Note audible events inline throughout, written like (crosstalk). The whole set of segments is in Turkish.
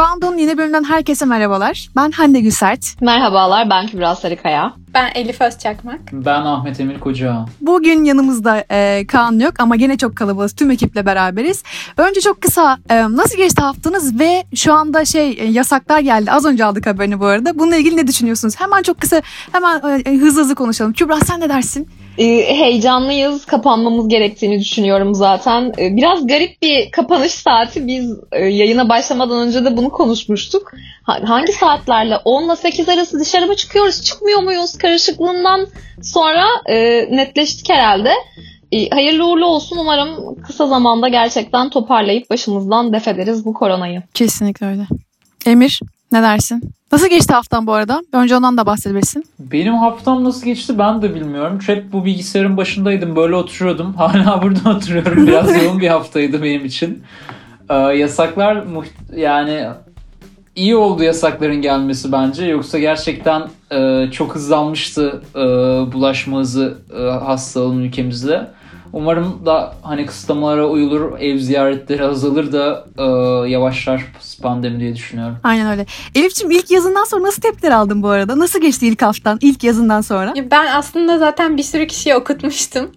Kuando'nun yeni bölümünden herkese merhabalar. Ben Hande Gülsert. Merhabalar ben Kübra Sarıkaya. Ben Elif Özçakmak. Ben Ahmet Emir Koca. Bugün yanımızda e, Kaan yok ama gene çok kalabalığız. Tüm ekiple beraberiz. Önce çok kısa e, nasıl geçti haftanız ve şu anda şey e, yasaklar geldi. Az önce aldık haberini bu arada. Bununla ilgili ne düşünüyorsunuz? Hemen çok kısa hemen e, hızlı hızlı konuşalım. Kübra sen ne dersin? Ee, heyecanlıyız. Kapanmamız gerektiğini düşünüyorum zaten. Ee, biraz garip bir kapanış saati. Biz e, yayına başlamadan önce de bunu konuşmuştuk. Ha, hangi saatlerle? 10 ile 8 arası dışarı mı çıkıyoruz, çıkmıyor muyuz? Karışıklığından sonra e, netleştik herhalde. E, hayırlı uğurlu olsun. Umarım kısa zamanda gerçekten toparlayıp başımızdan def ederiz bu koronayı. Kesinlikle öyle. Emir ne dersin? Nasıl geçti haftan bu arada? Önce ondan da bahsedebilirsin. Benim haftam nasıl geçti ben de bilmiyorum. Hep bu bilgisayarın başındaydım. Böyle oturuyordum. (laughs) Hala burada oturuyorum. Biraz (laughs) yoğun bir haftaydı benim için. Ee, yasaklar muht- yani iyi oldu yasakların gelmesi bence. Yoksa gerçekten e, çok hızlanmıştı e, bulaşma hızı e, hastalığın ülkemizde. Umarım da hani kısıtlamalara uyulur, ev ziyaretleri azalır da e, yavaşlar pandemi diye düşünüyorum. Aynen öyle. Elif'ciğim ilk yazından sonra nasıl tepkiler aldın bu arada? Nasıl geçti ilk haftan, ilk yazından sonra? Ben aslında zaten bir sürü kişiye okutmuştum.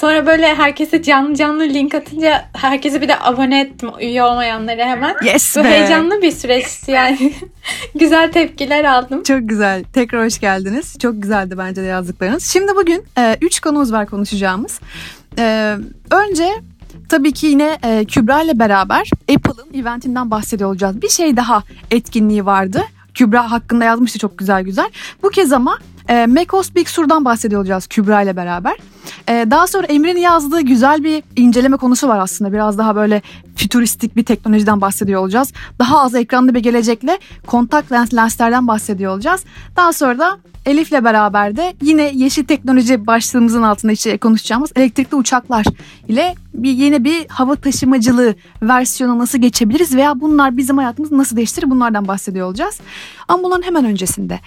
Sonra böyle herkese canlı canlı link atınca herkese bir de abone ettim üye olmayanları hemen. Yes Bu be. heyecanlı bir süreçti yani. (laughs) Güzel tepkiler aldım. Çok güzel. Tekrar hoş geldiniz. Çok güzeldi bence de yazdıklarınız. Şimdi bugün 3 konumuz var konuşacağımız. E, önce tabii ki yine e, Kübra ile beraber Apple'ın eventinden bahsediyor olacağız. Bir şey daha etkinliği vardı. Kübra hakkında yazmıştı çok güzel güzel. Bu kez ama e, macOS Big Sur'dan bahsediyor olacağız Kübra ile beraber. E, daha sonra Emre'nin yazdığı güzel bir inceleme konusu var aslında. Biraz daha böyle fütüristik bir teknolojiden bahsediyor olacağız. Daha az ekranlı bir gelecekle kontak lens lenslerden bahsediyor olacağız. Daha sonra da Elif'le beraber de yine yeşil teknoloji başlığımızın altında işte konuşacağımız elektrikli uçaklar ile bir yeni bir hava taşımacılığı versiyonu nasıl geçebiliriz veya bunlar bizim hayatımızı nasıl değiştirir bunlardan bahsediyor olacağız. Ama bunların hemen öncesinde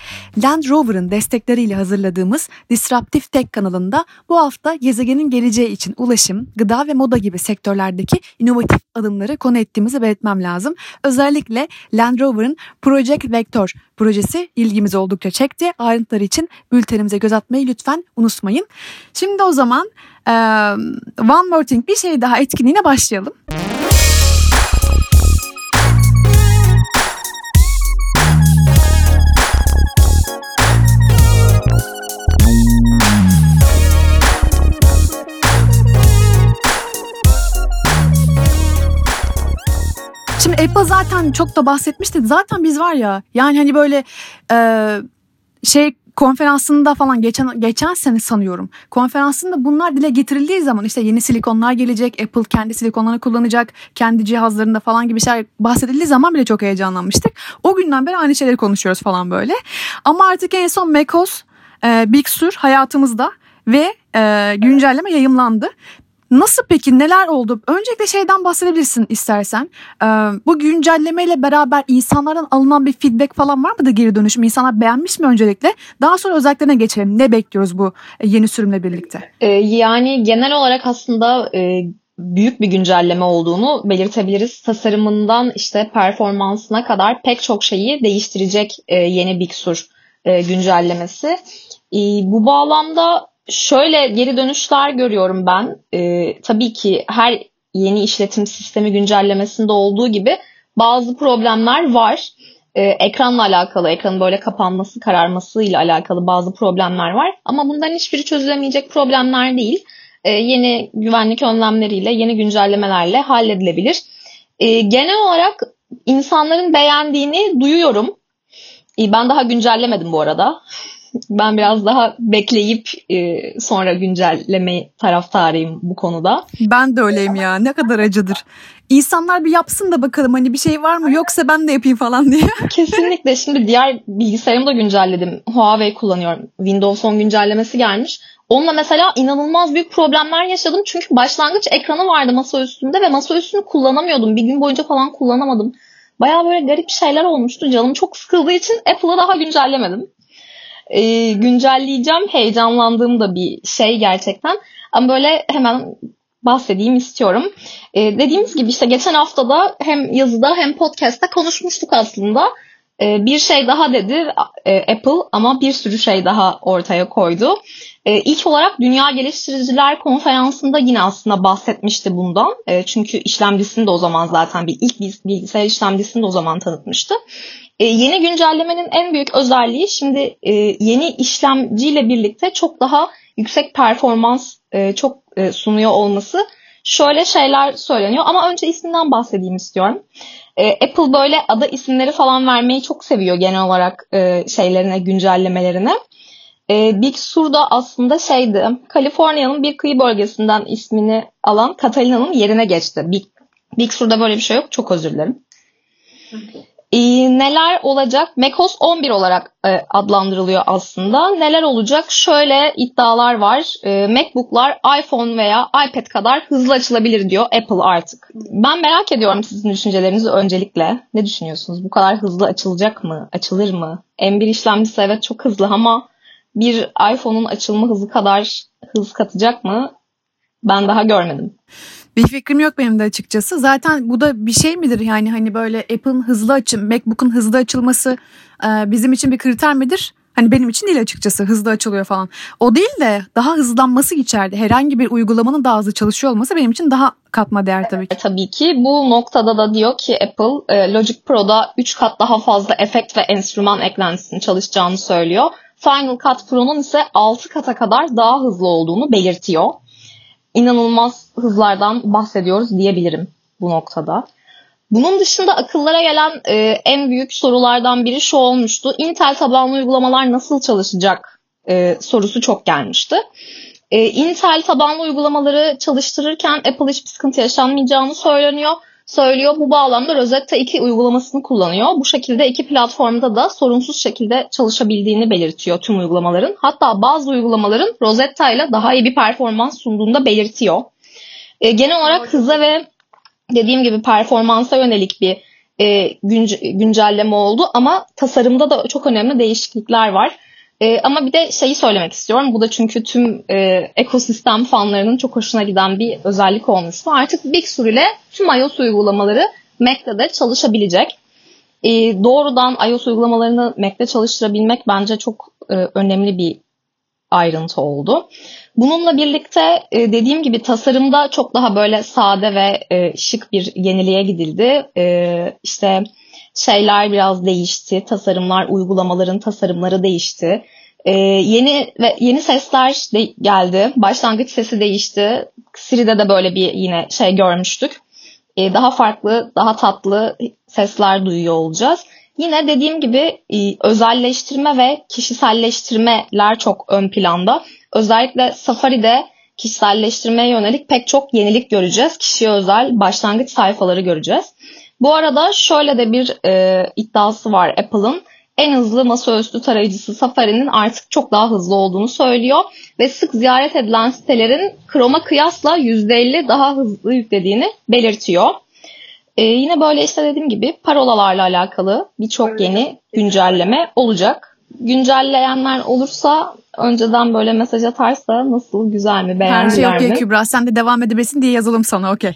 Land Rover'ın destekleriyle hazırladığımız Disruptive Tech kanalında bu hafta gezegenin geleceği için ulaşım, gıda ve moda gibi sektörlerdeki inovatif adımları konu ettiğimizi belirtmem lazım. Özellikle Land Rover'ın Project Vector projesi ilgimizi oldukça çekti. Ayrıntıları için bültenimize göz atmayı lütfen unutmayın. Şimdi o zaman One More Thing bir şey daha etkinliğine başlayalım. Şimdi Apple zaten çok da bahsetmişti. Zaten biz var ya yani hani böyle e, şey konferansında falan geçen geçen sene sanıyorum. Konferansında bunlar dile getirildiği zaman işte yeni silikonlar gelecek, Apple kendi silikonlarını kullanacak, kendi cihazlarında falan gibi şeyler bahsedildiği zaman bile çok heyecanlanmıştık. O günden beri aynı şeyleri konuşuyoruz falan böyle. Ama artık en son macOS e, Big Sur hayatımızda ve e, güncelleme yayımlandı. Nasıl peki neler oldu? Öncelikle şeyden bahsedebilirsin istersen. Ee, bu güncellemeyle beraber insanlardan alınan bir feedback falan var mıdır geri dönüşüm? İnsanlar beğenmiş mi öncelikle? Daha sonra özelliklerine geçelim. Ne bekliyoruz bu yeni sürümle birlikte? Ee, yani genel olarak aslında e, büyük bir güncelleme olduğunu belirtebiliriz. Tasarımından işte performansına kadar pek çok şeyi değiştirecek e, yeni Big Sur e, güncellemesi. E, bu bağlamda şöyle geri dönüşler görüyorum ben. Ee, tabii ki her yeni işletim sistemi güncellemesinde olduğu gibi bazı problemler var. Ee, ekranla alakalı, ekranın böyle kapanması, kararması ile alakalı bazı problemler var. Ama bundan hiçbiri çözülemeyecek problemler değil. Ee, yeni güvenlik önlemleriyle, yeni güncellemelerle halledilebilir. Ee, genel olarak insanların beğendiğini duyuyorum. Ee, ben daha güncellemedim bu arada ben biraz daha bekleyip e, sonra güncelleme taraftarıyım bu konuda. Ben de öyleyim ya. Ne kadar acıdır. İnsanlar bir yapsın da bakalım hani bir şey var mı yoksa ben de yapayım falan diye. (laughs) Kesinlikle. Şimdi diğer bilgisayarımı da güncelledim. Huawei kullanıyorum. Windows 10 güncellemesi gelmiş. Onunla mesela inanılmaz büyük problemler yaşadım. Çünkü başlangıç ekranı vardı masa üstünde ve masa üstünü kullanamıyordum. Bir gün boyunca falan kullanamadım. Baya böyle garip şeyler olmuştu. Canım çok sıkıldığı için Apple'a daha güncellemedim e, güncelleyeceğim. Heyecanlandığım da bir şey gerçekten. Ama böyle hemen bahsedeyim istiyorum. E, dediğimiz gibi işte geçen haftada hem yazıda hem podcast'ta konuşmuştuk aslında. E, bir şey daha dedi e, Apple ama bir sürü şey daha ortaya koydu. E, ilk olarak Dünya Geliştiriciler Konferansı'nda yine aslında bahsetmişti bundan. E, çünkü işlemcisini de o zaman zaten bir ilk bilgisayar işlemcisini de o zaman tanıtmıştı. E, yeni güncellemenin en büyük özelliği şimdi e, yeni işlemciyle birlikte çok daha yüksek performans e, çok e, sunuyor olması. Şöyle şeyler söyleniyor ama önce isminden bahsedeyim istiyorum. E, Apple böyle ada isimleri falan vermeyi çok seviyor genel olarak e, şeylerine, güncellemelerine. E, Big Sur da aslında şeydi, Kaliforniya'nın bir kıyı bölgesinden ismini alan Catalina'nın yerine geçti. Big, Big Sur'da böyle bir şey yok. Çok özür dilerim. E, neler olacak? macOS 11 olarak e, adlandırılıyor aslında. Neler olacak? Şöyle iddialar var. E, MacBook'lar iPhone veya iPad kadar hızlı açılabilir diyor Apple artık. Ben merak ediyorum sizin düşüncelerinizi öncelikle. Ne düşünüyorsunuz? Bu kadar hızlı açılacak mı? Açılır mı? M1 işlemcisi evet çok hızlı ama bir iPhone'un açılma hızı kadar hız katacak mı? Ben daha görmedim. Bir fikrim yok benim de açıkçası. Zaten bu da bir şey midir yani hani böyle Apple'ın hızlı açım, MacBook'un hızlı açılması e, bizim için bir kriter midir? Hani benim için değil açıkçası hızlı açılıyor falan. O değil de daha hızlanması içeride. Herhangi bir uygulamanın daha hızlı çalışıyor olması benim için daha katma değer tabii ki. Tabii ki bu noktada da diyor ki Apple e, Logic Pro'da 3 kat daha fazla efekt ve enstrüman eklentisinin çalışacağını söylüyor. Final Cut Pro'nun ise 6 kata kadar daha hızlı olduğunu belirtiyor inanılmaz hızlardan bahsediyoruz diyebilirim bu noktada. Bunun dışında akıllara gelen e, en büyük sorulardan biri şu olmuştu. Intel tabanlı uygulamalar nasıl çalışacak e, sorusu çok gelmişti. E, Intel tabanlı uygulamaları çalıştırırken Apple hiçbir sıkıntı yaşanmayacağını söyleniyor söylüyor. Bu bağlamda Rosetta 2 uygulamasını kullanıyor. Bu şekilde iki platformda da sorunsuz şekilde çalışabildiğini belirtiyor tüm uygulamaların. Hatta bazı uygulamaların Rosetta ile daha iyi bir performans sunduğunu da belirtiyor. E, genel olarak hıza ve dediğim gibi performansa yönelik bir e, günce, güncelleme oldu ama tasarımda da çok önemli değişiklikler var. E, ama bir de şeyi söylemek istiyorum. Bu da çünkü tüm e, ekosistem fanlarının çok hoşuna giden bir özellik olmuştu. Artık Big Sur ile tüm iOS uygulamaları Mac'te de çalışabilecek. E, doğrudan iOS uygulamalarını Mac'te çalıştırabilmek bence çok e, önemli bir ayrıntı oldu. Bununla birlikte e, dediğim gibi tasarımda çok daha böyle sade ve e, şık bir yeniliğe gidildi. E, işte şeyler biraz değişti. Tasarımlar, uygulamaların tasarımları değişti. Ee, yeni ve yeni sesler de geldi. Başlangıç sesi değişti. Siri'de de böyle bir yine şey görmüştük. Ee, daha farklı, daha tatlı sesler duyuyor olacağız. Yine dediğim gibi e, özelleştirme ve kişiselleştirmeler çok ön planda. Özellikle Safari'de kişiselleştirmeye yönelik pek çok yenilik göreceğiz. Kişiye özel başlangıç sayfaları göreceğiz. Bu arada şöyle de bir e, iddiası var Apple'ın. En hızlı masaüstü tarayıcısı Safari'nin artık çok daha hızlı olduğunu söylüyor ve sık ziyaret edilen sitelerin Chrome'a kıyasla %50 daha hızlı yüklediğini belirtiyor. Ee, yine böyle işte dediğim gibi parolalarla alakalı birçok yeni güncelleme olacak. Güncelleyenler olursa önceden böyle mesaj atarsa nasıl güzel mi beğendiler Her şey okey mi? Kübra sen de devam edebilirsin diye yazalım sana okey.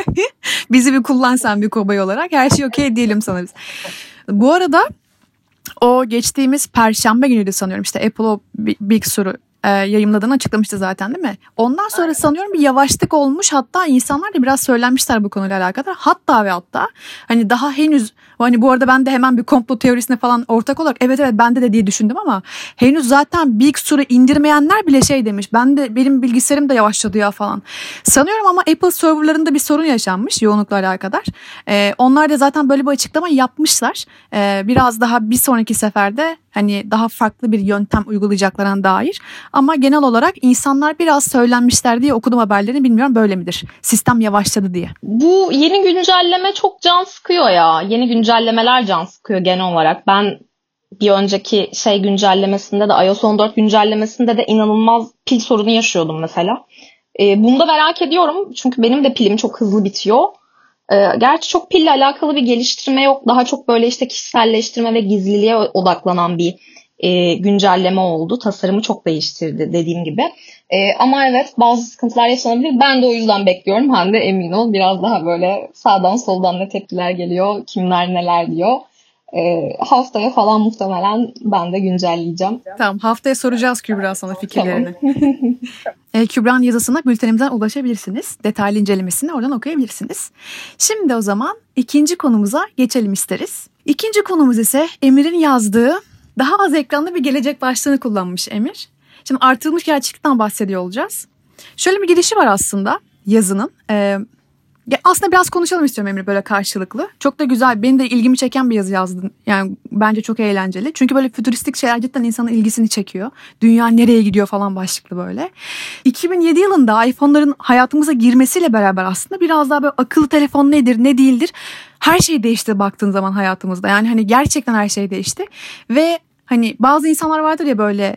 (laughs) Bizi bir kullan sen bir kobay olarak her şey okey diyelim sana biz. Bu arada o geçtiğimiz perşembe günüydü sanıyorum işte Apple Big Sur'u e, yayımladığını açıklamıştı zaten değil mi? Ondan sonra Aynen. sanıyorum bir yavaşlık olmuş hatta insanlar da biraz söylenmişler bu konuyla alakalı. Hatta ve hatta hani daha henüz hani bu arada ben de hemen bir komplo teorisine falan ortak olarak evet evet bende de diye düşündüm ama henüz zaten Big Sur'u indirmeyenler bile şey demiş. Ben de benim bilgisayarım da yavaşladı ya falan. Sanıyorum ama Apple serverlarında bir sorun yaşanmış yoğunlukla alakadar. Ee, onlar da zaten böyle bir açıklama yapmışlar. Ee, biraz daha bir sonraki seferde hani daha farklı bir yöntem uygulayacaklarına dair. Ama genel olarak insanlar biraz söylenmişler diye okudum haberlerini bilmiyorum böyle midir? Sistem yavaşladı diye. Bu yeni güncelleme çok can sıkıyor ya. Yeni güncellemeler can sıkıyor genel olarak. Ben bir önceki şey güncellemesinde de iOS 14 güncellemesinde de inanılmaz pil sorunu yaşıyordum mesela. E, bunu da merak ediyorum çünkü benim de pilim çok hızlı bitiyor. E, gerçi çok pille alakalı bir geliştirme yok. Daha çok böyle işte kişiselleştirme ve gizliliğe odaklanan bir e, güncelleme oldu. Tasarımı çok değiştirdi dediğim gibi. E, ama evet bazı sıkıntılar yaşanabilir. Ben de o yüzden bekliyorum. Hande emin ol biraz daha böyle sağdan soldan ne tepkiler geliyor, kimler neler diyor. E, haftaya falan muhtemelen ben de güncelleyeceğim. Tamam haftaya soracağız Kübra sana fikirlerini. (laughs) e, Kübra'nın yazısına bültenimizden ulaşabilirsiniz. Detaylı incelemesini oradan okuyabilirsiniz. Şimdi o zaman ikinci konumuza geçelim isteriz. İkinci konumuz ise Emir'in yazdığı daha az ekranlı bir gelecek başlığını kullanmış Emir. Şimdi artırılmış gerçeklikten bahsediyor olacağız. Şöyle bir girişi var aslında yazının. Ee, aslında biraz konuşalım istiyorum Emre böyle karşılıklı. Çok da güzel. Benim de ilgimi çeken bir yazı yazdın. Yani bence çok eğlenceli. Çünkü böyle fütüristik şeyler cidden insanın ilgisini çekiyor. Dünya nereye gidiyor falan başlıklı böyle. 2007 yılında iPhone'ların hayatımıza girmesiyle beraber aslında biraz daha böyle akıllı telefon nedir ne değildir her şey değişti baktığın zaman hayatımızda. Yani hani gerçekten her şey değişti. Ve hani bazı insanlar vardır ya böyle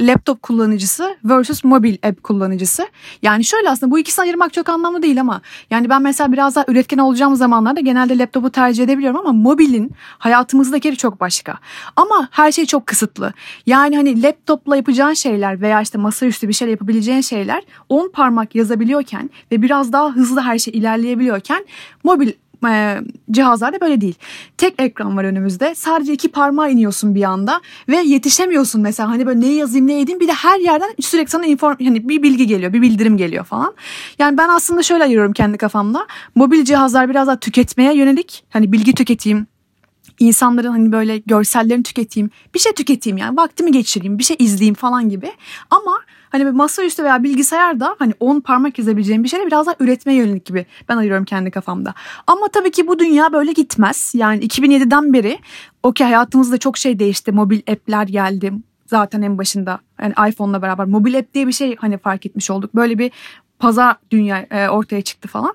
laptop kullanıcısı versus mobil app kullanıcısı. Yani şöyle aslında bu ikisini ayırmak çok anlamlı değil ama yani ben mesela biraz daha üretken olacağım zamanlarda genelde laptopu tercih edebiliyorum ama mobilin hayatımızdaki yeri çok başka. Ama her şey çok kısıtlı. Yani hani laptopla yapacağın şeyler veya işte masaüstü bir şeyler yapabileceğin şeyler 10 parmak yazabiliyorken ve biraz daha hızlı her şey ilerleyebiliyorken mobil e, cihazlarda böyle değil. Tek ekran var önümüzde. Sadece iki parmağı iniyorsun bir anda ve yetişemiyorsun mesela hani böyle ne yazayım ne edeyim bir de her yerden sürekli sana inform hani bir bilgi geliyor, bir bildirim geliyor falan. Yani ben aslında şöyle ayırıyorum kendi kafamda. Mobil cihazlar biraz daha tüketmeye yönelik. Hani bilgi tüketeyim, insanların hani böyle görsellerini tüketeyim, bir şey tüketeyim yani vaktimi geçireyim, bir şey izleyeyim falan gibi. Ama hani bir masaüstü veya bilgisayarda hani 10 parmak yazabileceğim bir şeyle biraz daha üretmeye yönelik gibi ben ayırıyorum kendi kafamda. Ama tabii ki bu dünya böyle gitmez. Yani 2007'den beri okey hayatımızda çok şey değişti. Mobil app'ler geldi zaten en başında. Yani iPhone'la beraber mobil app diye bir şey hani fark etmiş olduk. Böyle bir pazar dünya e, ortaya çıktı falan.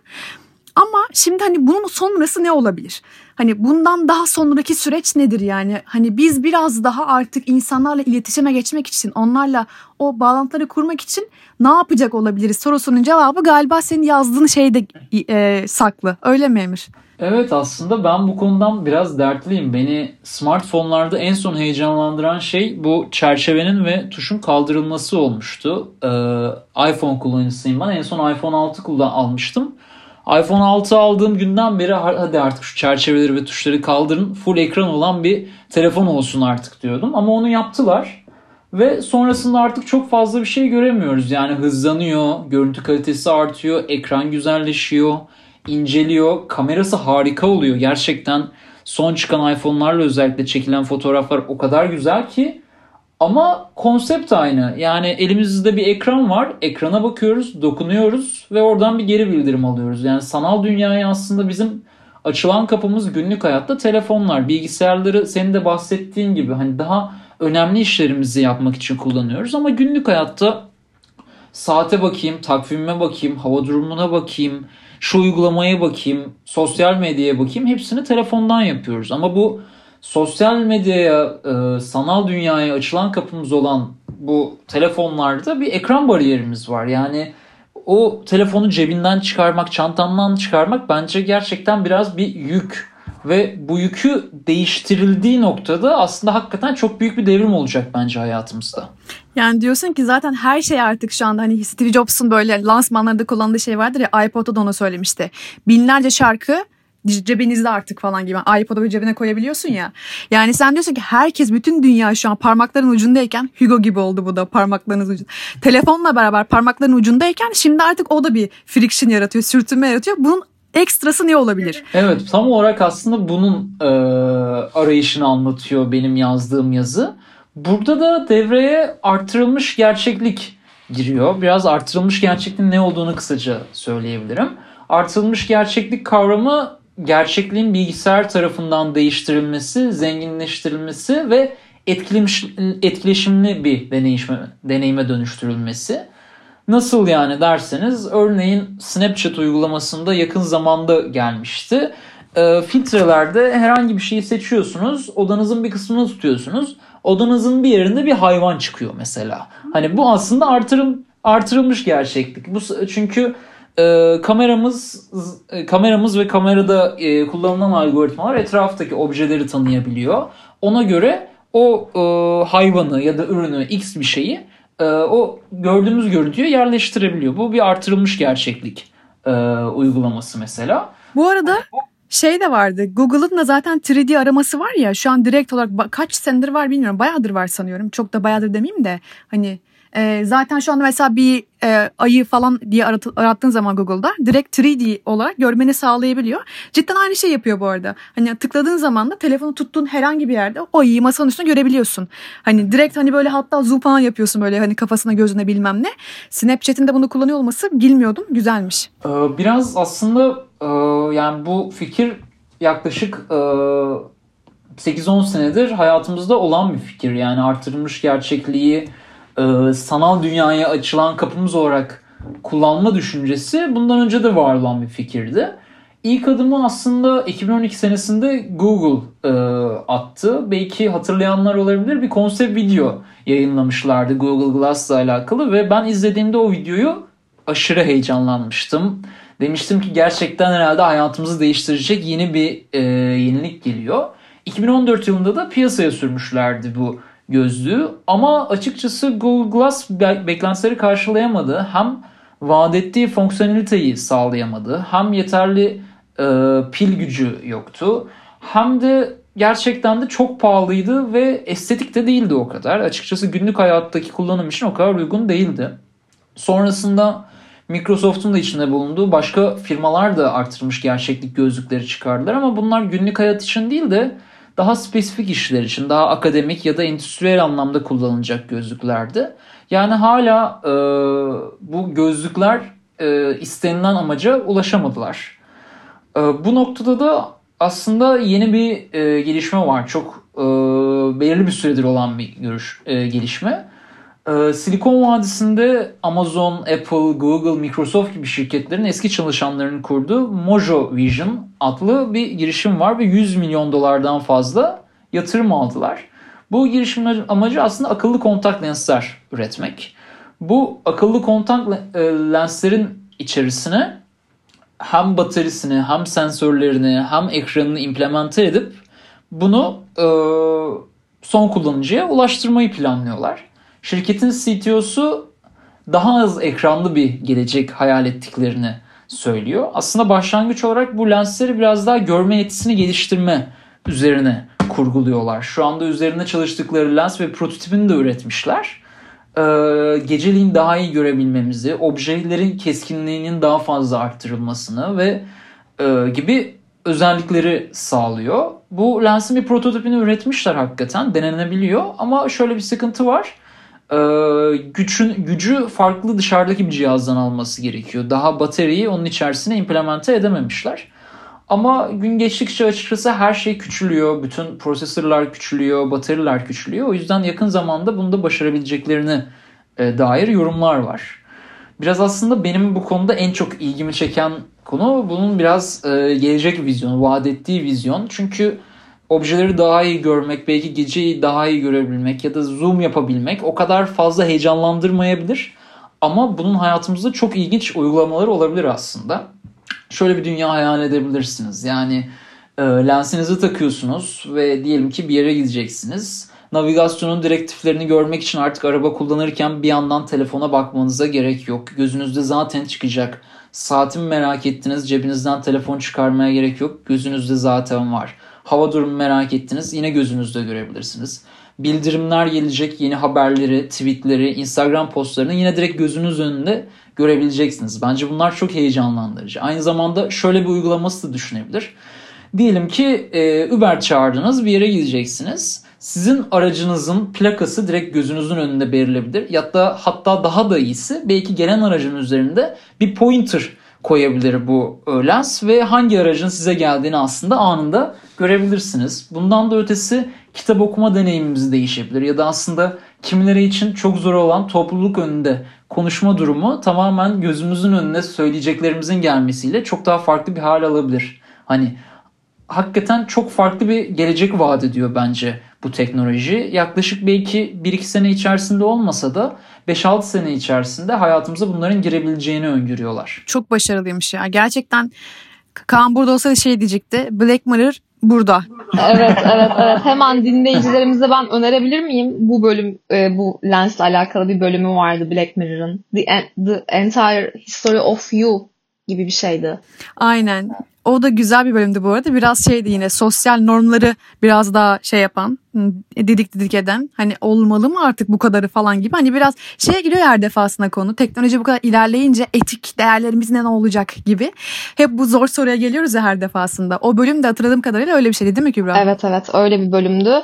Ama şimdi hani bunun sonrası ne olabilir? Hani bundan daha sonraki süreç nedir yani? Hani biz biraz daha artık insanlarla iletişime geçmek için, onlarla o bağlantıları kurmak için ne yapacak olabiliriz sorusunun cevabı galiba senin yazdığın şeyde e, saklı. Öyle mi Emir? Evet aslında ben bu konudan biraz dertliyim. Beni smartfonlarda en son heyecanlandıran şey bu çerçevenin ve tuşun kaldırılması olmuştu. Ee, iPhone kullanıcısıyım ben. En son iPhone 6 kullan almıştım iPhone 6 aldığım günden beri hadi artık şu çerçeveleri ve tuşları kaldırın full ekran olan bir telefon olsun artık diyordum. Ama onu yaptılar ve sonrasında artık çok fazla bir şey göremiyoruz. Yani hızlanıyor, görüntü kalitesi artıyor, ekran güzelleşiyor, inceliyor, kamerası harika oluyor. Gerçekten son çıkan iPhone'larla özellikle çekilen fotoğraflar o kadar güzel ki ama konsept aynı. Yani elimizde bir ekran var. Ekrana bakıyoruz, dokunuyoruz ve oradan bir geri bildirim alıyoruz. Yani sanal dünyaya aslında bizim açılan kapımız günlük hayatta telefonlar, bilgisayarları senin de bahsettiğin gibi hani daha önemli işlerimizi yapmak için kullanıyoruz ama günlük hayatta saate bakayım, takvimime bakayım, hava durumuna bakayım, şu uygulamaya bakayım, sosyal medyaya bakayım hepsini telefondan yapıyoruz. Ama bu sosyal medyaya, e, sanal dünyaya açılan kapımız olan bu telefonlarda bir ekran bariyerimiz var. Yani o telefonu cebinden çıkarmak, çantandan çıkarmak bence gerçekten biraz bir yük. Ve bu yükü değiştirildiği noktada aslında hakikaten çok büyük bir devrim olacak bence hayatımızda. Yani diyorsun ki zaten her şey artık şu anda hani Steve Jobs'un böyle lansmanlarında kullandığı şey vardır ya iPod'da da onu söylemişti. Binlerce şarkı cebinizde artık falan gibi. iPod'u bir cebine koyabiliyorsun ya. Yani sen diyorsun ki herkes bütün dünya şu an parmakların ucundayken Hugo gibi oldu bu da parmaklarınız ucunda. Telefonla beraber parmakların ucundayken şimdi artık o da bir friction yaratıyor, sürtünme yaratıyor. Bunun ekstrası ne olabilir? Evet tam olarak aslında bunun e, arayışını anlatıyor benim yazdığım yazı. Burada da devreye artırılmış gerçeklik giriyor. Biraz artırılmış gerçekliğin ne olduğunu kısaca söyleyebilirim. Artırılmış gerçeklik kavramı gerçekliğin bilgisayar tarafından değiştirilmesi, zenginleştirilmesi ve etkileşimli bir deneyime, deneyime dönüştürülmesi. Nasıl yani derseniz örneğin Snapchat uygulamasında yakın zamanda gelmişti. E, filtrelerde herhangi bir şeyi seçiyorsunuz. Odanızın bir kısmını tutuyorsunuz. Odanızın bir yerinde bir hayvan çıkıyor mesela. Hani bu aslında artırım artırılmış gerçeklik. Bu çünkü e, kameramız kameramız ve kamerada e, kullanılan algoritmalar etraftaki objeleri tanıyabiliyor. Ona göre o e, hayvanı ya da ürünü X bir şeyi e, o gördüğümüz görüntüye yerleştirebiliyor. Bu bir artırılmış gerçeklik e, uygulaması mesela. Bu arada şey de vardı. Google'ın da zaten 3D araması var ya. Şu an direkt olarak kaç senedir var bilmiyorum. Bayağıdır var sanıyorum. Çok da bayağıdır demeyeyim de hani e, zaten şu anda mesela bir e, ayı falan diye arat, arattığın zaman Google'da direkt 3D olarak görmeni sağlayabiliyor. Cidden aynı şey yapıyor bu arada. Hani tıkladığın zaman da telefonu tuttuğun herhangi bir yerde o ayıyı masanın üstünde görebiliyorsun. Hani direkt hani böyle hatta zoom falan yapıyorsun böyle hani kafasına gözüne bilmem ne. Snapchat'in de bunu kullanıyor olması bilmiyordum. Güzelmiş. Ee, biraz aslında e, yani bu fikir yaklaşık e, 8-10 senedir hayatımızda olan bir fikir. Yani artırılmış gerçekliği e, sanal dünyaya açılan kapımız olarak kullanma düşüncesi bundan önce de var olan bir fikirdi. İlk adımı aslında 2012 senesinde Google e, attı. Belki hatırlayanlar olabilir bir konsept video yayınlamışlardı Google Glass ile alakalı ve ben izlediğimde o videoyu aşırı heyecanlanmıştım. Demiştim ki gerçekten herhalde hayatımızı değiştirecek yeni bir e, yenilik geliyor. 2014 yılında da piyasaya sürmüşlerdi bu gözlüğü. Ama açıkçası Google Glass beklentileri karşılayamadı. Hem vaat ettiği fonksiyoneliteyi sağlayamadı. Hem yeterli e, pil gücü yoktu. Hem de gerçekten de çok pahalıydı ve estetik de değildi o kadar. Açıkçası günlük hayattaki kullanım için o kadar uygun değildi. Sonrasında Microsoft'un da içinde bulunduğu başka firmalar da artırılmış gerçeklik gözlükleri çıkardılar ama bunlar günlük hayat için değil de daha spesifik işler için, daha akademik ya da endüstriyel anlamda kullanılacak gözlüklerdi. Yani hala e, bu gözlükler e, istenilen amaca ulaşamadılar. E, bu noktada da aslında yeni bir e, gelişme var. Çok e, belirli bir süredir olan bir görüş e, gelişme. Ee, Silikon Vadisi'nde Amazon, Apple, Google, Microsoft gibi şirketlerin eski çalışanlarının kurduğu Mojo Vision adlı bir girişim var ve 100 milyon dolardan fazla yatırım aldılar. Bu girişimin amacı aslında akıllı kontak lensler üretmek. Bu akıllı kontak e, lenslerin içerisine hem bataryasını hem sensörlerini hem ekranını implemente edip bunu e, son kullanıcıya ulaştırmayı planlıyorlar. Şirketin CTO'su daha az ekranlı bir gelecek hayal ettiklerini söylüyor. Aslında başlangıç olarak bu lensleri biraz daha görme yetisini geliştirme üzerine kurguluyorlar. Şu anda üzerinde çalıştıkları lens ve prototipini de üretmişler. Ee, geceliğin daha iyi görebilmemizi, objelerin keskinliğinin daha fazla arttırılmasını ve e, gibi özellikleri sağlıyor. Bu lensin bir prototipini üretmişler hakikaten denenebiliyor ama şöyle bir sıkıntı var e, gücün gücü farklı dışarıdaki bir cihazdan alması gerekiyor. Daha bataryayı onun içerisine implemente edememişler. Ama gün geçtikçe açıkçası her şey küçülüyor. Bütün prosesörler küçülüyor, bataryalar küçülüyor. O yüzden yakın zamanda bunu da başarabileceklerine e, dair yorumlar var. Biraz aslında benim bu konuda en çok ilgimi çeken konu bunun biraz e, gelecek vizyonu, vaat ettiği vizyon. Çünkü objeleri daha iyi görmek, belki geceyi daha iyi görebilmek ya da zoom yapabilmek o kadar fazla heyecanlandırmayabilir. Ama bunun hayatımızda çok ilginç uygulamaları olabilir aslında. Şöyle bir dünya hayal edebilirsiniz. Yani e, lensinizi takıyorsunuz ve diyelim ki bir yere gideceksiniz. Navigasyonun direktiflerini görmek için artık araba kullanırken bir yandan telefona bakmanıza gerek yok. Gözünüzde zaten çıkacak. Saatimi merak ettiniz cebinizden telefon çıkarmaya gerek yok. Gözünüzde zaten var. Hava durumu merak ettiniz yine gözünüzde görebilirsiniz. Bildirimler gelecek yeni haberleri, tweetleri, Instagram postlarını yine direkt gözünüz önünde görebileceksiniz. Bence bunlar çok heyecanlandırıcı. Aynı zamanda şöyle bir uygulaması da düşünebilir. Diyelim ki e, Uber çağırdınız bir yere gideceksiniz. Sizin aracınızın plakası direkt gözünüzün önünde belirlebilir. Da hatta daha da iyisi belki gelen aracın üzerinde bir pointer koyabilir bu lens ve hangi aracın size geldiğini aslında anında görebilirsiniz. Bundan da ötesi kitap okuma deneyimimiz değişebilir ya da aslında kimileri için çok zor olan topluluk önünde konuşma durumu tamamen gözümüzün önüne söyleyeceklerimizin gelmesiyle çok daha farklı bir hal alabilir. Hani hakikaten çok farklı bir gelecek vaat ediyor bence bu teknoloji. Yaklaşık belki 1-2 sene içerisinde olmasa da 5-6 sene içerisinde hayatımıza bunların girebileceğini öngörüyorlar. Çok başarılıymış ya. Gerçekten Kaan burada olsa şey diyecekti. Black Mirror burada. Evet, evet, evet. Hemen dinleyicilerimize ben önerebilir miyim? Bu bölüm, e, bu lensle alakalı bir bölümü vardı Black Mirror'ın. The, the Entire History of You gibi bir şeydi. Aynen. O da güzel bir bölümdü bu arada. Biraz şeydi yine sosyal normları biraz daha şey yapan, didik didik eden. Hani olmalı mı artık bu kadarı falan gibi. Hani biraz şeye giriyor her defasında konu. Teknoloji bu kadar ilerleyince etik değerlerimiz ne olacak gibi. Hep bu zor soruya geliyoruz ya her defasında. O bölüm de hatırladığım kadarıyla öyle bir şeydi değil mi Kübra? Evet evet öyle bir bölümdü.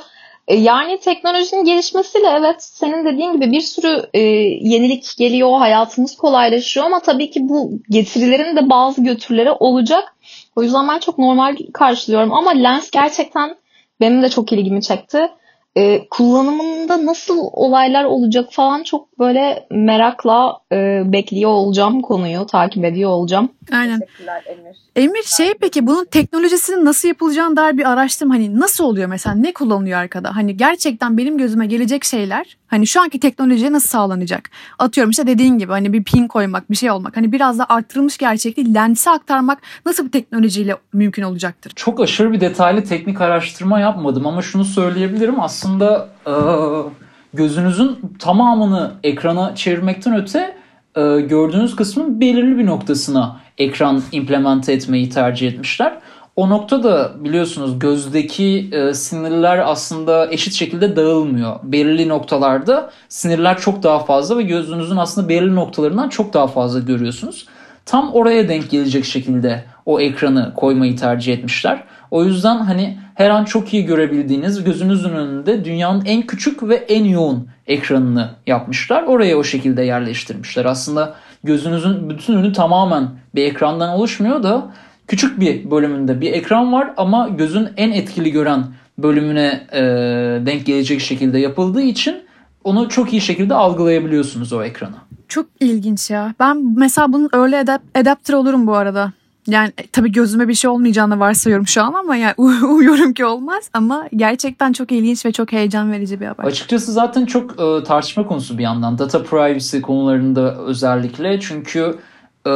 E, yani teknolojinin gelişmesiyle evet senin dediğin gibi bir sürü e, yenilik geliyor, hayatımız kolaylaşıyor ama tabii ki bu getirilerin de bazı götürleri olacak. O yüzden ben çok normal karşılıyorum ama lens gerçekten benim de çok ilgimi çekti. Ee, kullanımında nasıl olaylar olacak falan çok böyle merakla e, bekliyor olacağım konuyu, takip ediyor olacağım. Aynen. Emir. Emir şey peki bunun teknolojisinin nasıl yapılacağını dair bir araştırdım. Hani nasıl oluyor mesela ne kullanılıyor arkada? Hani gerçekten benim gözüme gelecek şeyler hani şu anki teknolojiye nasıl sağlanacak? Atıyorum işte dediğin gibi hani bir pin koymak bir şey olmak. Hani biraz da arttırılmış gerçekliği lensi aktarmak nasıl bir teknolojiyle mümkün olacaktır? Çok aşırı bir detaylı teknik araştırma yapmadım ama şunu söyleyebilirim aslında gözünüzün tamamını ekrana çevirmekten öte gördüğünüz kısmın belirli bir noktasına ekran implemente etmeyi tercih etmişler. O noktada biliyorsunuz gözdeki e, sinirler aslında eşit şekilde dağılmıyor. Belirli noktalarda sinirler çok daha fazla ve gözünüzün aslında belirli noktalarından çok daha fazla görüyorsunuz. Tam oraya denk gelecek şekilde o ekranı koymayı tercih etmişler. O yüzden hani her an çok iyi görebildiğiniz gözünüzün önünde dünyanın en küçük ve en yoğun ekranını yapmışlar. Oraya o şekilde yerleştirmişler. Aslında gözünüzün bütün önü tamamen bir ekrandan oluşmuyor da küçük bir bölümünde bir ekran var ama gözün en etkili gören bölümüne e, denk gelecek şekilde yapıldığı için onu çok iyi şekilde algılayabiliyorsunuz o ekranı. Çok ilginç ya. Ben mesela bunun öyle adap- adapter olurum bu arada. Yani e, tabii gözüme bir şey olmayacağını varsayıyorum şu an ama yani (laughs) umuyorum ki olmaz ama gerçekten çok ilginç ve çok heyecan verici bir haber. Açıkçası zaten çok e, tartışma konusu bir yandan data privacy konularında özellikle çünkü e,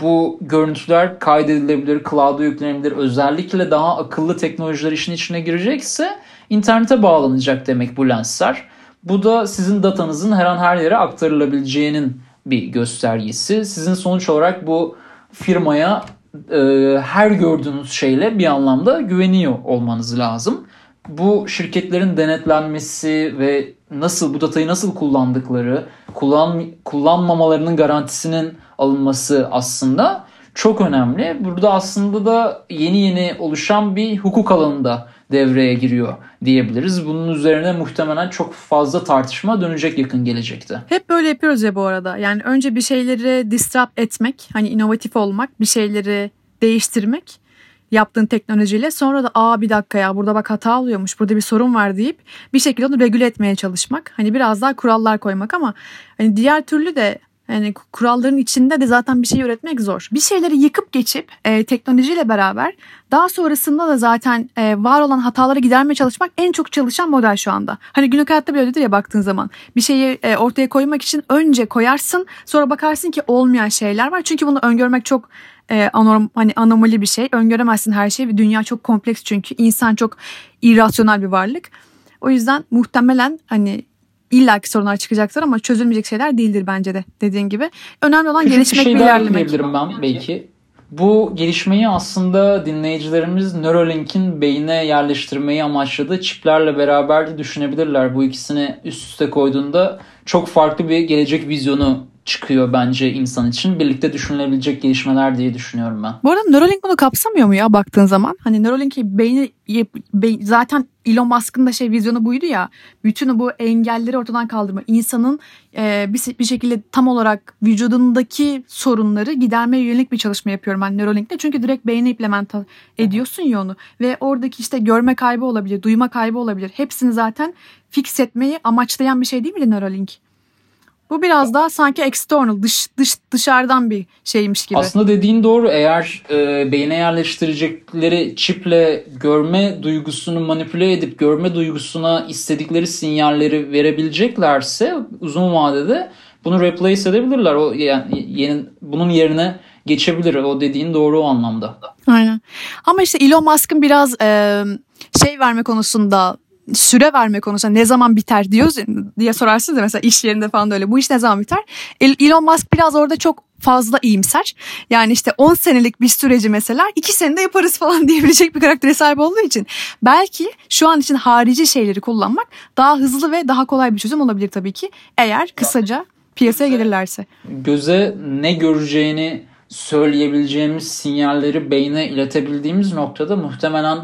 bu görüntüler kaydedilebilir, cloud'a yüklenebilir. Özellikle daha akıllı teknolojiler işin içine girecekse internete bağlanacak demek bu lensler. Bu da sizin datanızın her an her yere aktarılabileceğinin bir göstergesi. Sizin sonuç olarak bu firmaya e, her gördüğünüz şeyle bir anlamda güveniyor olmanız lazım. Bu şirketlerin denetlenmesi ve nasıl bu datayı nasıl kullandıkları, kullan kullanmamalarının garantisinin alınması aslında çok önemli. Burada aslında da yeni yeni oluşan bir hukuk alanında devreye giriyor diyebiliriz. Bunun üzerine muhtemelen çok fazla tartışma dönecek yakın gelecekte. Hep böyle yapıyoruz ya bu arada. Yani önce bir şeyleri disrupt etmek, hani inovatif olmak, bir şeyleri değiştirmek yaptığın teknolojiyle sonra da aa bir dakika ya burada bak hata oluyormuş burada bir sorun var deyip bir şekilde onu regüle etmeye çalışmak. Hani biraz daha kurallar koymak ama hani diğer türlü de yani kuralların içinde de zaten bir şey üretmek zor. Bir şeyleri yıkıp geçip e, teknolojiyle beraber daha sonrasında da zaten e, var olan hataları gidermeye çalışmak en çok çalışan model şu anda. Hani günlük hayatta bile öyledir ya baktığın zaman. Bir şeyi e, ortaya koymak için önce koyarsın sonra bakarsın ki olmayan şeyler var. Çünkü bunu öngörmek çok e, anorm, hani anomali bir şey. Öngöremezsin her şeyi. Dünya çok kompleks çünkü. insan çok irrasyonel bir varlık. O yüzden muhtemelen hani illaki sorunlar çıkacaktır ama çözülmeyecek şeyler değildir bence de dediğin gibi. Önemli olan Küçük gelişmek bir şey ve daha ilerlemek. ben belki. Bu gelişmeyi aslında dinleyicilerimiz Neuralink'in beyine yerleştirmeyi amaçladığı çiplerle beraber de düşünebilirler. Bu ikisini üst üste koyduğunda çok farklı bir gelecek vizyonu çıkıyor bence insan için. Birlikte düşünülebilecek gelişmeler diye düşünüyorum ben. Bu arada Neuralink bunu kapsamıyor mu ya baktığın zaman? Hani Neuralink'i beyni be- zaten Elon Musk'ın da şey vizyonu buydu ya. Bütün bu engelleri ortadan kaldırma. insanın e, bir, bir şekilde tam olarak vücudundaki sorunları gidermeye yönelik bir çalışma yapıyorum ben Neuralink'te. Çünkü direkt beyne implement ediyorsun ya onu. Ve oradaki işte görme kaybı olabilir, duyma kaybı olabilir. Hepsini zaten fix etmeyi amaçlayan bir şey değil mi Neuralink? Bu biraz daha sanki external, dış, dış dışarıdan bir şeymiş gibi. Aslında dediğin doğru. Eğer e, beyne yerleştirecekleri çiple görme duygusunu manipüle edip görme duygusuna istedikleri sinyalleri verebileceklerse uzun vadede bunu replace edebilirler. O yani yeni bunun yerine geçebilir. O dediğin doğru o anlamda. Aynen. Ama işte Elon Musk'ın biraz e, şey verme konusunda süre verme konusunda ne zaman biter diyoruz diye sorarsınız ya mesela iş yerinde falan da öyle. Bu iş ne zaman biter? Elon Musk biraz orada çok fazla iyimser. Yani işte 10 senelik bir süreci mesela 2 senede yaparız falan (laughs) diyebilecek bir karaktere sahip olduğu için belki şu an için harici şeyleri kullanmak daha hızlı ve daha kolay bir çözüm olabilir tabii ki. Eğer kısaca piyasaya gelirlerse. Göze ne göreceğini söyleyebileceğimiz sinyalleri beyne iletebildiğimiz noktada muhtemelen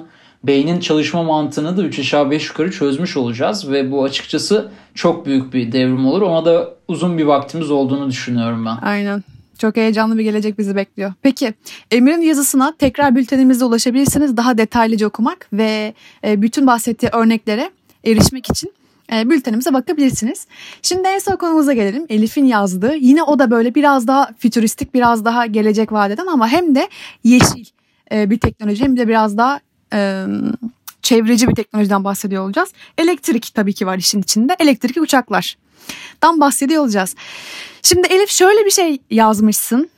beynin çalışma mantığını da 3 aşağı 5 yukarı çözmüş olacağız ve bu açıkçası çok büyük bir devrim olur. Ona da uzun bir vaktimiz olduğunu düşünüyorum ben. Aynen. Çok heyecanlı bir gelecek bizi bekliyor. Peki Emir'in yazısına tekrar bültenimizde ulaşabilirsiniz. Daha detaylıca okumak ve e, bütün bahsettiği örneklere erişmek için e, bültenimize bakabilirsiniz. Şimdi en son konumuza gelelim. Elif'in yazdığı. Yine o da böyle biraz daha fütüristik, biraz daha gelecek vadeden ama hem de yeşil e, bir teknoloji hem de biraz daha çevreci bir teknolojiden bahsediyor olacağız. Elektrik tabii ki var işin içinde. Elektrikli uçaklar dan bahsediyor olacağız. Şimdi Elif şöyle bir şey yazmışsın.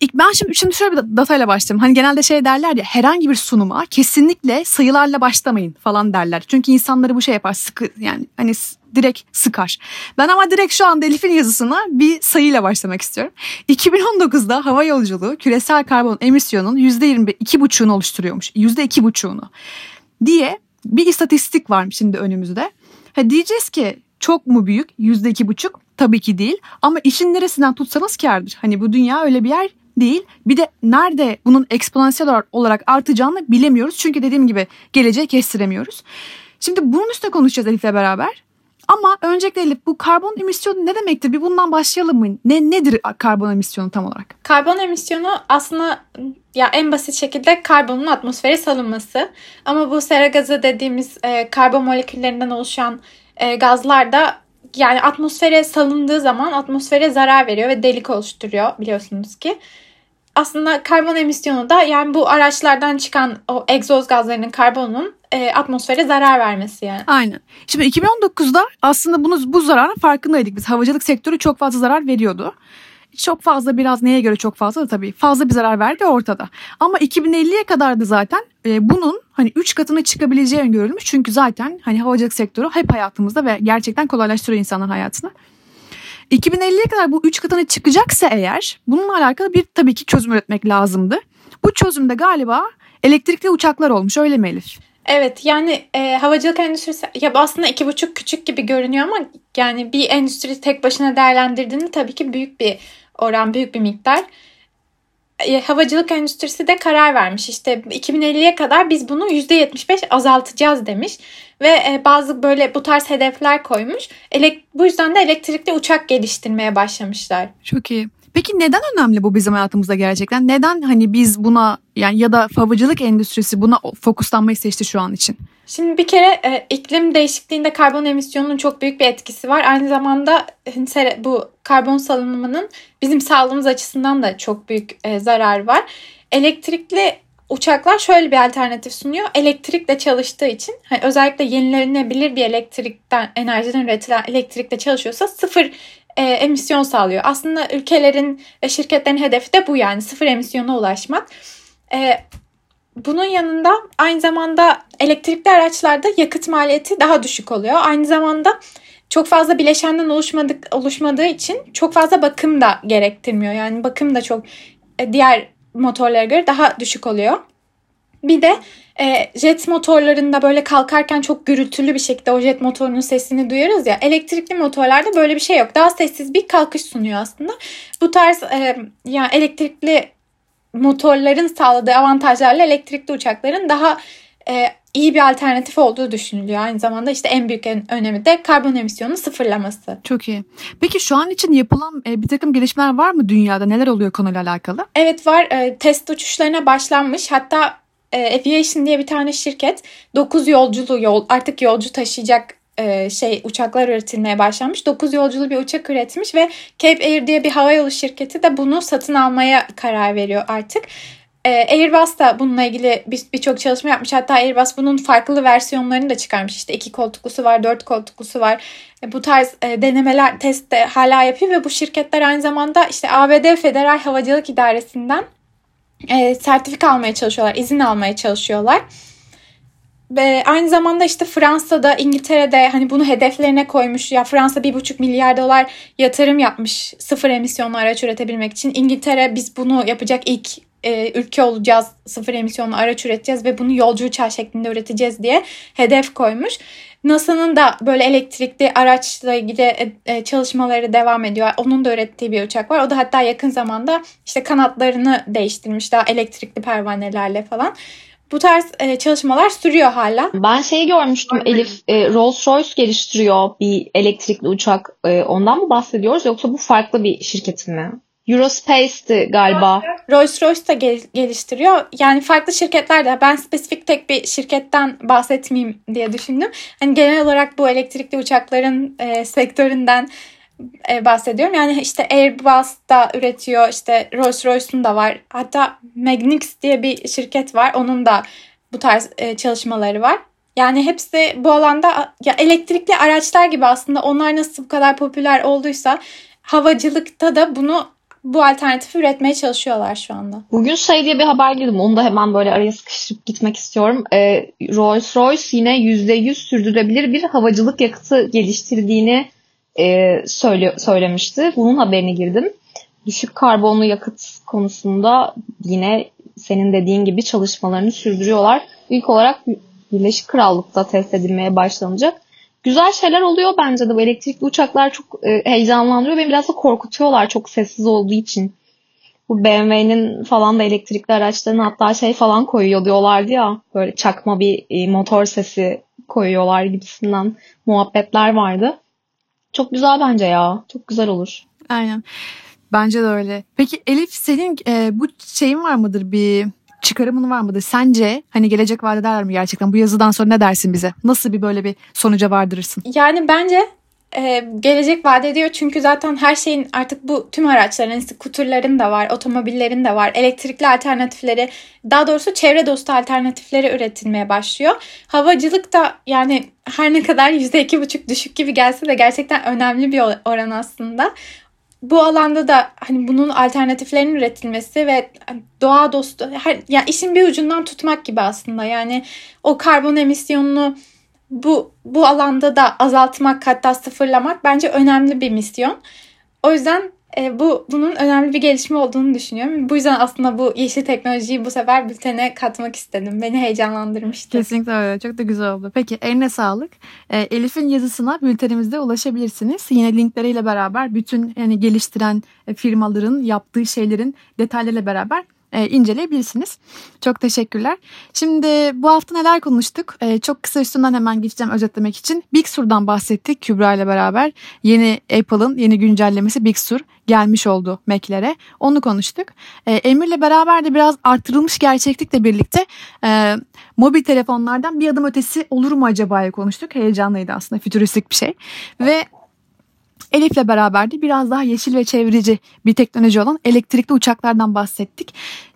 İlk ben şimdi, şimdi şöyle bir datayla başlayayım. Hani genelde şey derler ya herhangi bir sunuma kesinlikle sayılarla başlamayın falan derler. Çünkü insanları bu şey yapar sıkı yani hani direkt sıkar. Ben ama direkt şu anda Elif'in yazısına bir sayıyla başlamak istiyorum. 2019'da hava yolculuğu küresel karbon emisyonunun %22,5'unu oluşturuyormuş. %2,5'unu diye bir istatistik varmış şimdi önümüzde. Ha diyeceğiz ki çok mu büyük? Yüzde iki buçuk? Tabii ki değil. Ama işin neresinden tutsanız kardır. Hani bu dünya öyle bir yer değil. Bir de nerede bunun eksponansiyel olarak artacağını bilemiyoruz. Çünkü dediğim gibi geleceği kestiremiyoruz. Şimdi bunun üstüne konuşacağız Elif'le beraber. Ama öncelikle Elif bu karbon emisyonu ne demektir? Bir bundan başlayalım mı? Ne nedir karbon emisyonu tam olarak? Karbon emisyonu aslında ya en basit şekilde karbonun atmosfere salınması. Ama bu sera gazı dediğimiz e, karbon moleküllerinden oluşan e, gazlar da yani atmosfere salındığı zaman atmosfere zarar veriyor ve delik oluşturuyor biliyorsunuz ki. Aslında karbon emisyonu da yani bu araçlardan çıkan o egzoz gazlarının karbonun e, atmosfere zarar vermesi yani. Aynen. Şimdi 2019'da aslında bunu bu zararın farkındaydık biz. Havacılık sektörü çok fazla zarar veriyordu çok fazla biraz neye göre çok fazla da tabii fazla bir zarar verdi ortada. Ama 2050'ye kadar da zaten e, bunun hani 3 katına çıkabileceği öngörülmüş. Çünkü zaten hani havacılık sektörü hep hayatımızda ve gerçekten kolaylaştırıyor insanların hayatını. 2050'ye kadar bu 3 katına çıkacaksa eğer bununla alakalı bir tabii ki çözüm üretmek lazımdı. Bu çözümde galiba elektrikli uçaklar olmuş öyle mi Elif? Evet yani e, havacılık endüstrisi ya aslında iki buçuk küçük gibi görünüyor ama yani bir endüstri tek başına değerlendirdiğinde tabii ki büyük bir oran büyük bir miktar. E, havacılık endüstrisi de karar vermiş. İşte 2050'ye kadar biz bunu %75 azaltacağız demiş. Ve e, bazı böyle bu tarz hedefler koymuş. Elek bu yüzden de elektrikli uçak geliştirmeye başlamışlar. Çok iyi. Peki neden önemli bu bizim hayatımızda gerçekten? Neden hani biz buna yani ya da havacılık endüstrisi buna fokuslanmayı seçti şu an için? Şimdi bir kere e, iklim değişikliğinde karbon emisyonunun çok büyük bir etkisi var. Aynı zamanda e, bu karbon salınımının bizim sağlığımız açısından da çok büyük e, zarar var. Elektrikli uçaklar şöyle bir alternatif sunuyor. Elektrikle çalıştığı için hani özellikle yenilenebilir bir elektrikten enerjiden üretilen elektrikle çalışıyorsa sıfır e, emisyon sağlıyor. Aslında ülkelerin ve şirketlerin hedefi de bu yani sıfır emisyona ulaşmak. E, bunun yanında aynı zamanda elektrikli araçlarda yakıt maliyeti daha düşük oluyor. Aynı zamanda çok fazla bileşenden oluşmadık, oluşmadığı için çok fazla bakım da gerektirmiyor. Yani bakım da çok e, diğer motorlara göre daha düşük oluyor. Bir de e, jet motorlarında böyle kalkarken çok gürültülü bir şekilde o jet motorunun sesini duyarız ya. Elektrikli motorlarda böyle bir şey yok. Daha sessiz bir kalkış sunuyor aslında. Bu tarz e, yani elektrikli motorların sağladığı avantajlarla elektrikli uçakların daha e, iyi bir alternatif olduğu düşünülüyor. Aynı zamanda işte en büyük en önemi de karbon emisyonu sıfırlaması. Çok iyi. Peki şu an için yapılan e, bir takım gelişmeler var mı dünyada? Neler oluyor konuyla alakalı? Evet var. E, test uçuşlarına başlanmış. Hatta e, Aviation diye bir tane şirket 9 yolculuğu yol artık yolcu taşıyacak e, şey uçaklar üretilmeye başlanmış. 9 yolculu bir uçak üretmiş ve Cape Air diye bir havayolu şirketi de bunu satın almaya karar veriyor artık. Ee, Airbus da bununla ilgili birçok bir çalışma yapmış. Hatta Airbus bunun farklı versiyonlarını da çıkarmış. İşte iki koltuklusu var, dört koltuklusu var. E, bu tarz e, denemeler, test de hala yapıyor ve bu şirketler aynı zamanda işte ABD Federal Havacılık İdaresi'nden e, sertifika almaya çalışıyorlar, izin almaya çalışıyorlar. Ve aynı zamanda işte Fransa'da, İngiltere'de hani bunu hedeflerine koymuş. Ya Fransa bir buçuk milyar dolar yatırım yapmış sıfır emisyonlu araç üretebilmek için. İngiltere biz bunu yapacak ilk e, ülke olacağız, sıfır emisyonlu araç üreteceğiz ve bunu yolcu uçağı şeklinde üreteceğiz diye hedef koymuş. NASA'nın da böyle elektrikli araçla ilgili e, e, çalışmaları devam ediyor. Onun da ürettiği bir uçak var. O da hatta yakın zamanda işte kanatlarını değiştirmiş daha elektrikli pervanelerle falan. Bu tarz e, çalışmalar sürüyor hala. Ben şeyi görmüştüm Elif, e, Rolls-Royce geliştiriyor bir elektrikli uçak. E, ondan mı bahsediyoruz yoksa bu farklı bir şirket mi? Eurospace'ti galiba. Rolls-Royce da gel- geliştiriyor. Yani farklı şirketler de ben spesifik tek bir şirketten bahsetmeyeyim diye düşündüm. Hani genel olarak bu elektrikli uçakların e, sektöründen e, bahsediyorum. Yani işte Airbus da üretiyor. işte Rolls-Royce'un da var. Hatta Magnix diye bir şirket var. Onun da bu tarz e, çalışmaları var. Yani hepsi bu alanda ya elektrikli araçlar gibi aslında onlar nasıl bu kadar popüler olduysa havacılıkta da bunu bu alternatifi üretmeye çalışıyorlar şu anda. Bugün şey diye bir haber girdim. Onu da hemen böyle araya sıkıştırıp gitmek istiyorum. Ee, Rolls-Royce yine %100 sürdürülebilir bir havacılık yakıtı geliştirdiğini e, söyle, söylemişti. Bunun haberini girdim. Düşük karbonlu yakıt konusunda yine senin dediğin gibi çalışmalarını sürdürüyorlar. İlk olarak Birleşik Krallık'ta test edilmeye başlanacak. Güzel şeyler oluyor bence de. Bu elektrikli uçaklar çok e, heyecanlandırıyor. Beni biraz da korkutuyorlar çok sessiz olduğu için. Bu BMW'nin falan da elektrikli araçlarına hatta şey falan koyuyor diyorlardı ya. Böyle çakma bir e, motor sesi koyuyorlar gibisinden muhabbetler vardı. Çok güzel bence ya. Çok güzel olur. Aynen. Bence de öyle. Peki Elif senin e, bu şeyin var mıdır bir çıkarımın var mıdır? Sence hani gelecek vaat ederler mi gerçekten? Bu yazıdan sonra ne dersin bize? Nasıl bir böyle bir sonuca vardırırsın? Yani bence e, gelecek vaat ediyor çünkü zaten her şeyin artık bu tüm araçların skuterların da var, otomobillerin de var, elektrikli alternatifleri, daha doğrusu çevre dostu alternatifleri üretilmeye başlıyor. Havacılık da yani her ne kadar %2,5 düşük gibi gelse de gerçekten önemli bir oran aslında bu alanda da hani bunun alternatiflerinin üretilmesi ve doğa dostu her yani işin bir ucundan tutmak gibi aslında. Yani o karbon emisyonunu bu bu alanda da azaltmak hatta sıfırlamak bence önemli bir misyon. O yüzden e, bu bunun önemli bir gelişme olduğunu düşünüyorum. Bu yüzden aslında bu yeşil teknolojiyi bu sefer bültene katmak istedim. Beni heyecanlandırmıştı. Kesinlikle öyle. Çok da güzel oldu. Peki eline sağlık. E, Elif'in yazısına bültenimizde ulaşabilirsiniz. Yine linkleriyle beraber bütün yani geliştiren e, firmaların yaptığı şeylerin detaylarıyla beraber e, inceleyebilirsiniz. Çok teşekkürler. Şimdi bu hafta neler konuştuk? E, çok kısa üstünden hemen geçeceğim özetlemek için. Big Sur'dan bahsettik Kübra ile beraber. Yeni Apple'ın yeni güncellemesi Big Sur gelmiş oldu Mac'lere. Onu konuştuk. E, Emir'le beraber de biraz artırılmış gerçeklikle birlikte e, mobil telefonlardan bir adım ötesi olur mu acaba konuştuk. Heyecanlıydı aslında fütüristik bir şey. Ve Elif'le beraber de biraz daha yeşil ve çevreci bir teknoloji olan elektrikli uçaklardan bahsettik.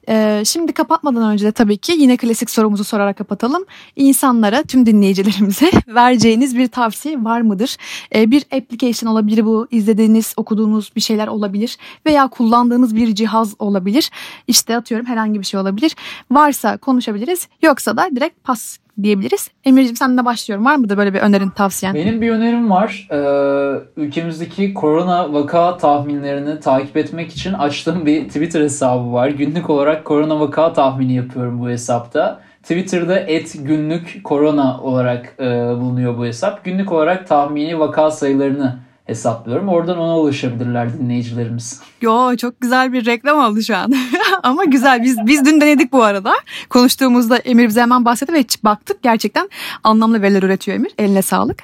Ee, şimdi kapatmadan önce de tabii ki yine klasik sorumuzu sorarak kapatalım. İnsanlara, tüm dinleyicilerimize (laughs) vereceğiniz bir tavsiye var mıdır? Ee, bir application olabilir bu, izlediğiniz, okuduğunuz bir şeyler olabilir veya kullandığınız bir cihaz olabilir. İşte atıyorum herhangi bir şey olabilir. Varsa konuşabiliriz, yoksa da direkt pas diyebiliriz. Emir'cim sen de başlıyorum. Var mıdır böyle bir önerin, tavsiyen? Benim bir önerim var. Ee, ülkemizdeki korona vaka tahminlerini takip etmek için açtığım bir Twitter hesabı var. Günlük olarak korona vaka tahmini yapıyorum bu hesapta. Twitter'da et günlük korona olarak e, bulunuyor bu hesap. Günlük olarak tahmini vaka sayılarını hesaplıyorum. Oradan ona ulaşabilirler dinleyicilerimiz. Yo çok güzel bir reklam oldu şu an. (laughs) Ama güzel. Biz biz dün denedik bu arada. Konuştuğumuzda Emir bize hemen bahsetti ve baktık. Gerçekten anlamlı veriler üretiyor Emir. Eline sağlık.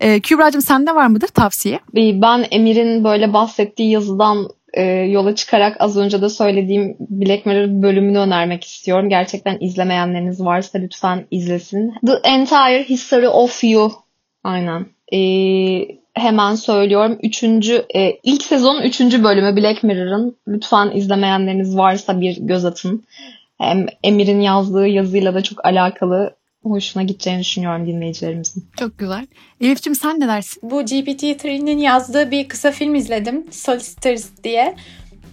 Ee, Kübra'cığım sende var mıdır tavsiye? Ben Emir'in böyle bahsettiği yazıdan e, yola çıkarak az önce de söylediğim Black Mirror bölümünü önermek istiyorum. Gerçekten izlemeyenleriniz varsa lütfen izlesin. The Entire History of You. Aynen. Ee, hemen söylüyorum. Üçüncü, e, ilk sezonun üçüncü bölümü Black Mirror'ın. Lütfen izlemeyenleriniz varsa bir göz atın. hem Emir'in yazdığı yazıyla da çok alakalı hoşuna gideceğini düşünüyorum dinleyicilerimizin. Çok güzel. Elif'ciğim sen ne dersin? Bu GPT-3'nin yazdığı bir kısa film izledim. Solicitors diye.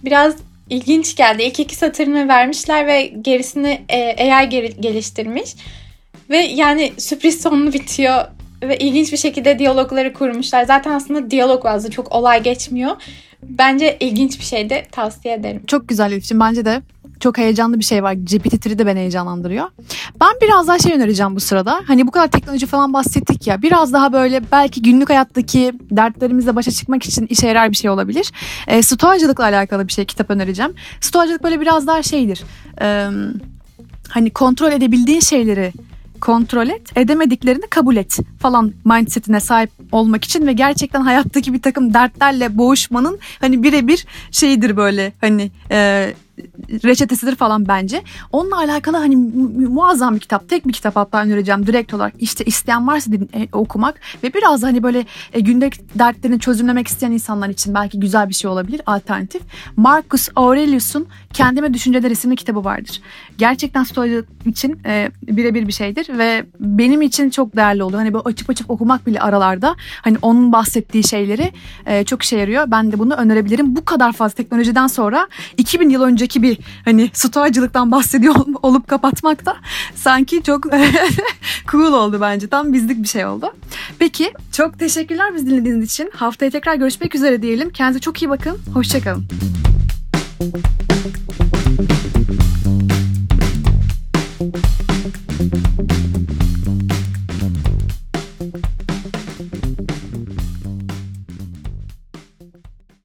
Biraz ilginç geldi. İlk iki satırını vermişler ve gerisini e, AI geliştirmiş. Ve yani sürpriz sonlu bitiyor ve ilginç bir şekilde diyalogları kurmuşlar. Zaten aslında diyalog bazlı çok olay geçmiyor. Bence ilginç bir şey de tavsiye ederim. Çok güzel Elif'ciğim. Bence de çok heyecanlı bir şey var. GPT-3 de beni heyecanlandırıyor. Ben biraz daha şey önereceğim bu sırada. Hani bu kadar teknoloji falan bahsettik ya. Biraz daha böyle belki günlük hayattaki dertlerimizle başa çıkmak için işe yarar bir şey olabilir. E, stoğacılıkla alakalı bir şey kitap önereceğim. Stoğacılık böyle biraz daha şeydir. E, hani kontrol edebildiğin şeyleri kontrol et, edemediklerini kabul et falan mindsetine sahip olmak için ve gerçekten hayattaki bir takım dertlerle boğuşmanın hani birebir şeyidir böyle hani e, reçetesidir falan bence. Onunla alakalı hani mu- muazzam bir kitap. Tek bir kitap hatta önereceğim direkt olarak. İşte isteyen varsa din, e, okumak ve biraz hani böyle e, gündelik dertlerini çözümlemek isteyen insanlar için belki güzel bir şey olabilir. Alternatif. Marcus Aurelius'un Kendime Düşünceler isimli kitabı vardır. Gerçekten stoacılık için e, birebir bir şeydir ve benim için çok değerli oluyor. Hani böyle açıp açıp okumak bile aralarda hani onun bahsettiği şeyleri e, çok işe yarıyor. Ben de bunu önerebilirim. Bu kadar fazla teknolojiden sonra 2000 yıl önce önceki bir hani stoğacılıktan bahsediyor olup kapatmak da sanki çok (laughs) cool oldu bence. Tam bizlik bir şey oldu. Peki çok teşekkürler biz dinlediğiniz için. Haftaya tekrar görüşmek üzere diyelim. Kendinize çok iyi bakın. Hoşçakalın. Thank you